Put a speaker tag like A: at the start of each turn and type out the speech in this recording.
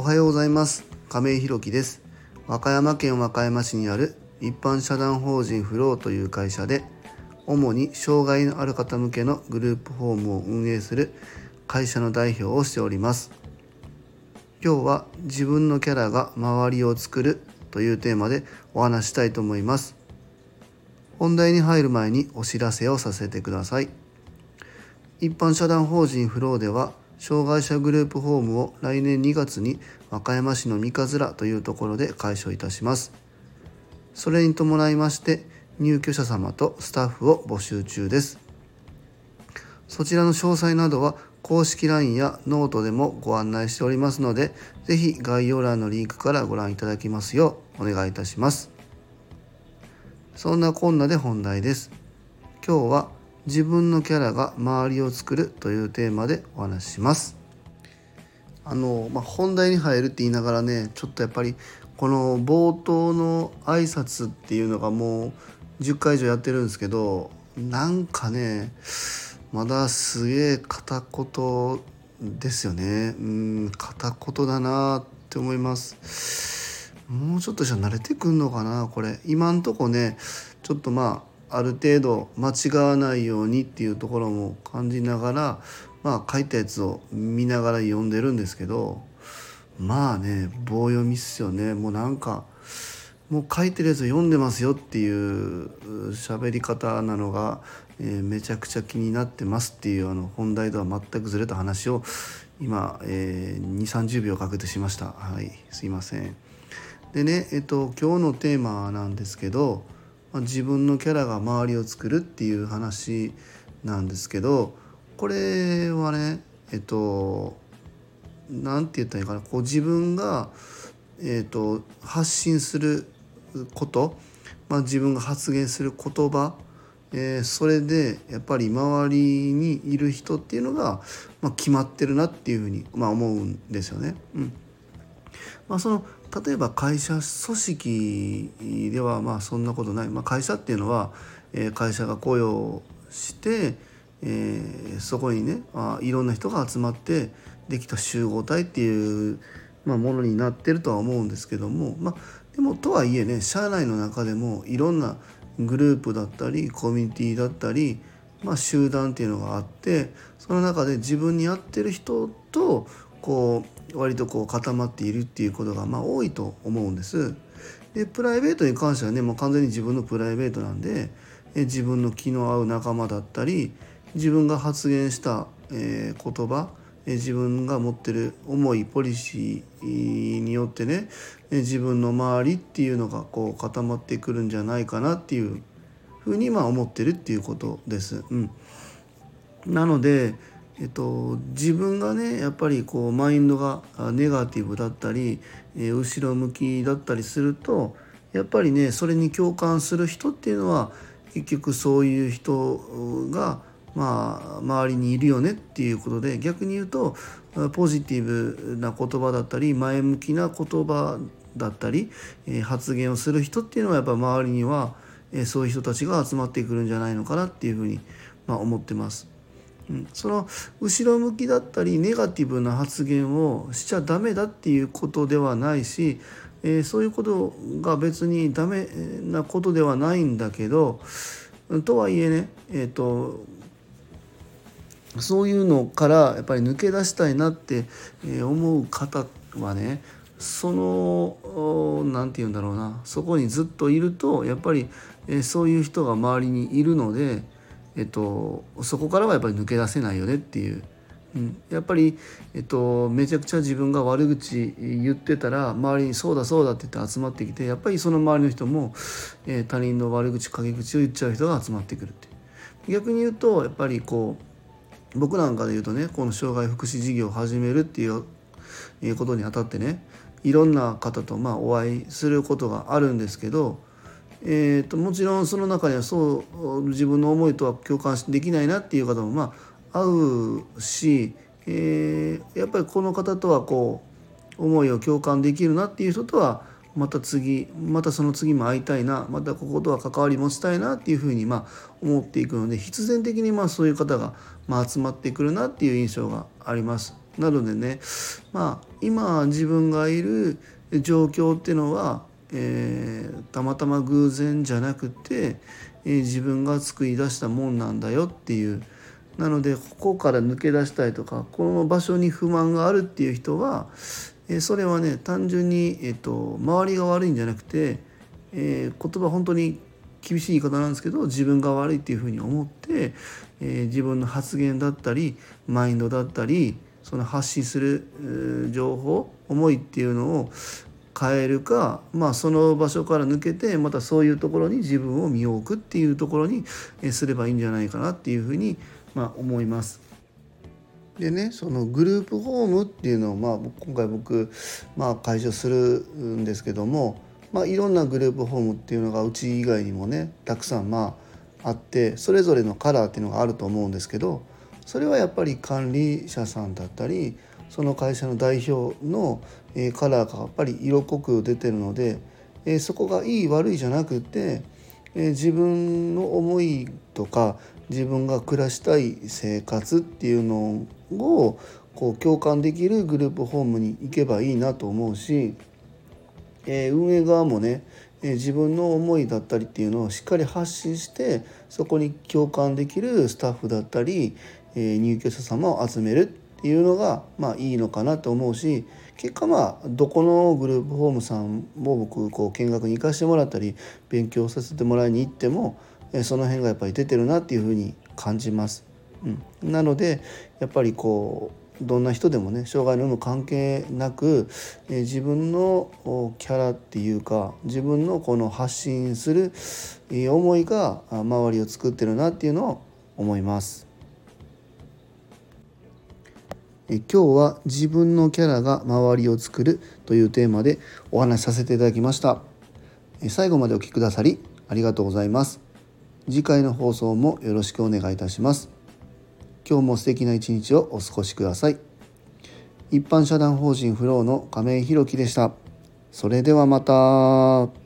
A: おはようございます。亀井弘樹です。和歌山県和歌山市にある一般社団法人フローという会社で主に障害のある方向けのグループホームを運営する会社の代表をしております。今日は自分のキャラが周りを作るというテーマでお話したいと思います。本題に入る前にお知らせをさせてください。一般社団法人フローでは障害者グループホームを来年2月に和歌山市の三葛というところで開所いたします。それに伴いまして入居者様とスタッフを募集中です。そちらの詳細などは公式 LINE やノートでもご案内しておりますので是非概要欄のリンクからご覧いただきますようお願いいたします。そんなこんなで本題です。今日は自分のキャラが周りを作るというテーマでお話しします。あの、まあ、本題に入るって言いながらねちょっとやっぱりこの冒頭の挨拶っていうのがもう10回以上やってるんですけどなんかねまだすげえ片言ですよね。うん片言だなって思います。もうちょっとじゃ慣れてくんのかなこれ。今んとこねちょっとまあある程度間違わないようにっていうところも感じながらまあ書いたやつを見ながら読んでるんですけどまあね棒読みっすよねもうなんかもう書いてるやつを読んでますよっていう喋り方なのが、えー、めちゃくちゃ気になってますっていうあの本題とは全くずれた話を今、えー、2 3 0秒かけてしましたはいすいません。でねえっと今日のテーマなんですけどまあ、自分のキャラが周りを作るっていう話なんですけどこれはねえっと何て言ったらいいかなこう自分が、えっと、発信すること、まあ、自分が発言する言葉えー、それでやっぱり周りにいる人っていうのが、まあ、決まってるなっていうふうに、まあ、思うんですよね。うんまあ、その例えば会社組織ではまあそんなことない、まあ、会社っていうのは、えー、会社が雇用して、えー、そこにねあいろんな人が集まってできた集合体っていう、まあ、ものになってるとは思うんですけども、まあ、でもとはいえね社内の中でもいろんなグループだったりコミュニティだったり、まあ、集団っていうのがあってその中で自分に合ってる人とこう割とこう固まっているっていうことがまあ多いと思うんです。でプライベートに関してはねもう完全に自分のプライベートなんで自分の気の合う仲間だったり自分が発言した、えー、言葉自分が持ってる思いポリシーによってね自分の周りっていうのがこう固まってくるんじゃないかなっていうふうにまあ思ってるっていうことです。うん、なのでえっと、自分がねやっぱりこうマインドがネガティブだったり、え、後ろ向きだったりするとやっぱりねそれに共感する人っていうのは結局そういう人がまあ周りにいるよねっていうことで逆に言うとポジティブな言葉だったり前向きな言葉だったり、え、発言をする人っていうのはやっぱ周りには、え、そういう人たちが集まってくるんじゃないのかなっていうふうに、まあ、思ってます。その後ろ向きだったりネガティブな発言をしちゃダメだっていうことではないし、えー、そういうことが別にダメなことではないんだけどとはいえねえっ、ー、とそういうのからやっぱり抜け出したいなって思う方はねその何て言うんだろうなそこにずっといるとやっぱりそういう人が周りにいるので。えっと、そこからはやっぱり抜け出せないよねっていう、うん、やっぱり、えっと、めちゃくちゃ自分が悪口言ってたら周りに「そうだそうだ」って言って集まってきてやっぱりその周りの人も、えー、他人の悪口陰口を言っちゃう人が集まってくるって逆に言うとやっぱりこう僕なんかで言うとねこの障害福祉事業を始めるっていうことにあたってねいろんな方とまあお会いすることがあるんですけどえーと、もちろんその中にはそう自分の思いとは共感できないなっていう方もまあ合うし、えー、やっぱりこの方とはこう思いを共感できるなっていう人とはまた次またその次も会いたいなまたこことは関わり持ちたいなっていうふうにまあ思っていくので必然的にまあそういう方がまあ集まってくるなっていう印象があります。なのでねまあ今自分がいる状況っていうのは、えー、たまたま偶然じゃなくて、えー、自分が作り出したもんなんだよっていう。なのでここから抜け出したいとかこの場所に不満があるっていう人は、えー、それはね単純に、えーと、周りが悪いんじゃなくて、えー、言葉本当に厳しい言い方なんですけど自分が悪いっていうふうに思って、えー、自分の発言だったりマインドだったりその発信する情報思いっていうのを変えるか、まあ、その場所から抜けてまたそういうところに自分を身を置くっていうところにすればいいんじゃないかなっていうふうに、まあ、思います。でねそのグループホームっていうのを、まあ、今回僕、まあ、解消するんですけども、まあ、いろんなグループホームっていうのがうち以外にもねたくさんまああってそれぞれのカラーっていうのがあると思うんですけどそれはやっぱり管理者さんだったりその会社の代表のカラーがやっぱり色濃く出てるのでそこがいい悪いじゃなくて自分の思いとか自分が暮らしたい生活っていうのをこう共感できるグループホームに行けばいいなと思うし運営側もね自分の思いだったりっていうのをしっかり発信してそこに共感できるスタッフだったり入居者様を集める。ていうのがまあいいのかなと思うし結果まあどこのグループホームさんも僕こう見学に行かせてもらったり勉強させてもらいに行ってもその辺がやっぱり出てるなっていうふうに感じます。うん、なのでやっぱりこうどんな人でもね障害の有無関係なく、え自分のキャラっていうか自分のこの発信する、思いが周りを作ってるなっていうのを思います。え今日は自分のキャラが周りを作るというテーマでお話しさせていただきました。え最後までお聴きくださりありがとうございます。次回の放送もよろしくお願いいたします。今日も素敵な一日をお過ごしください。一般社団法人フローの亀井宏樹でした。それではまた。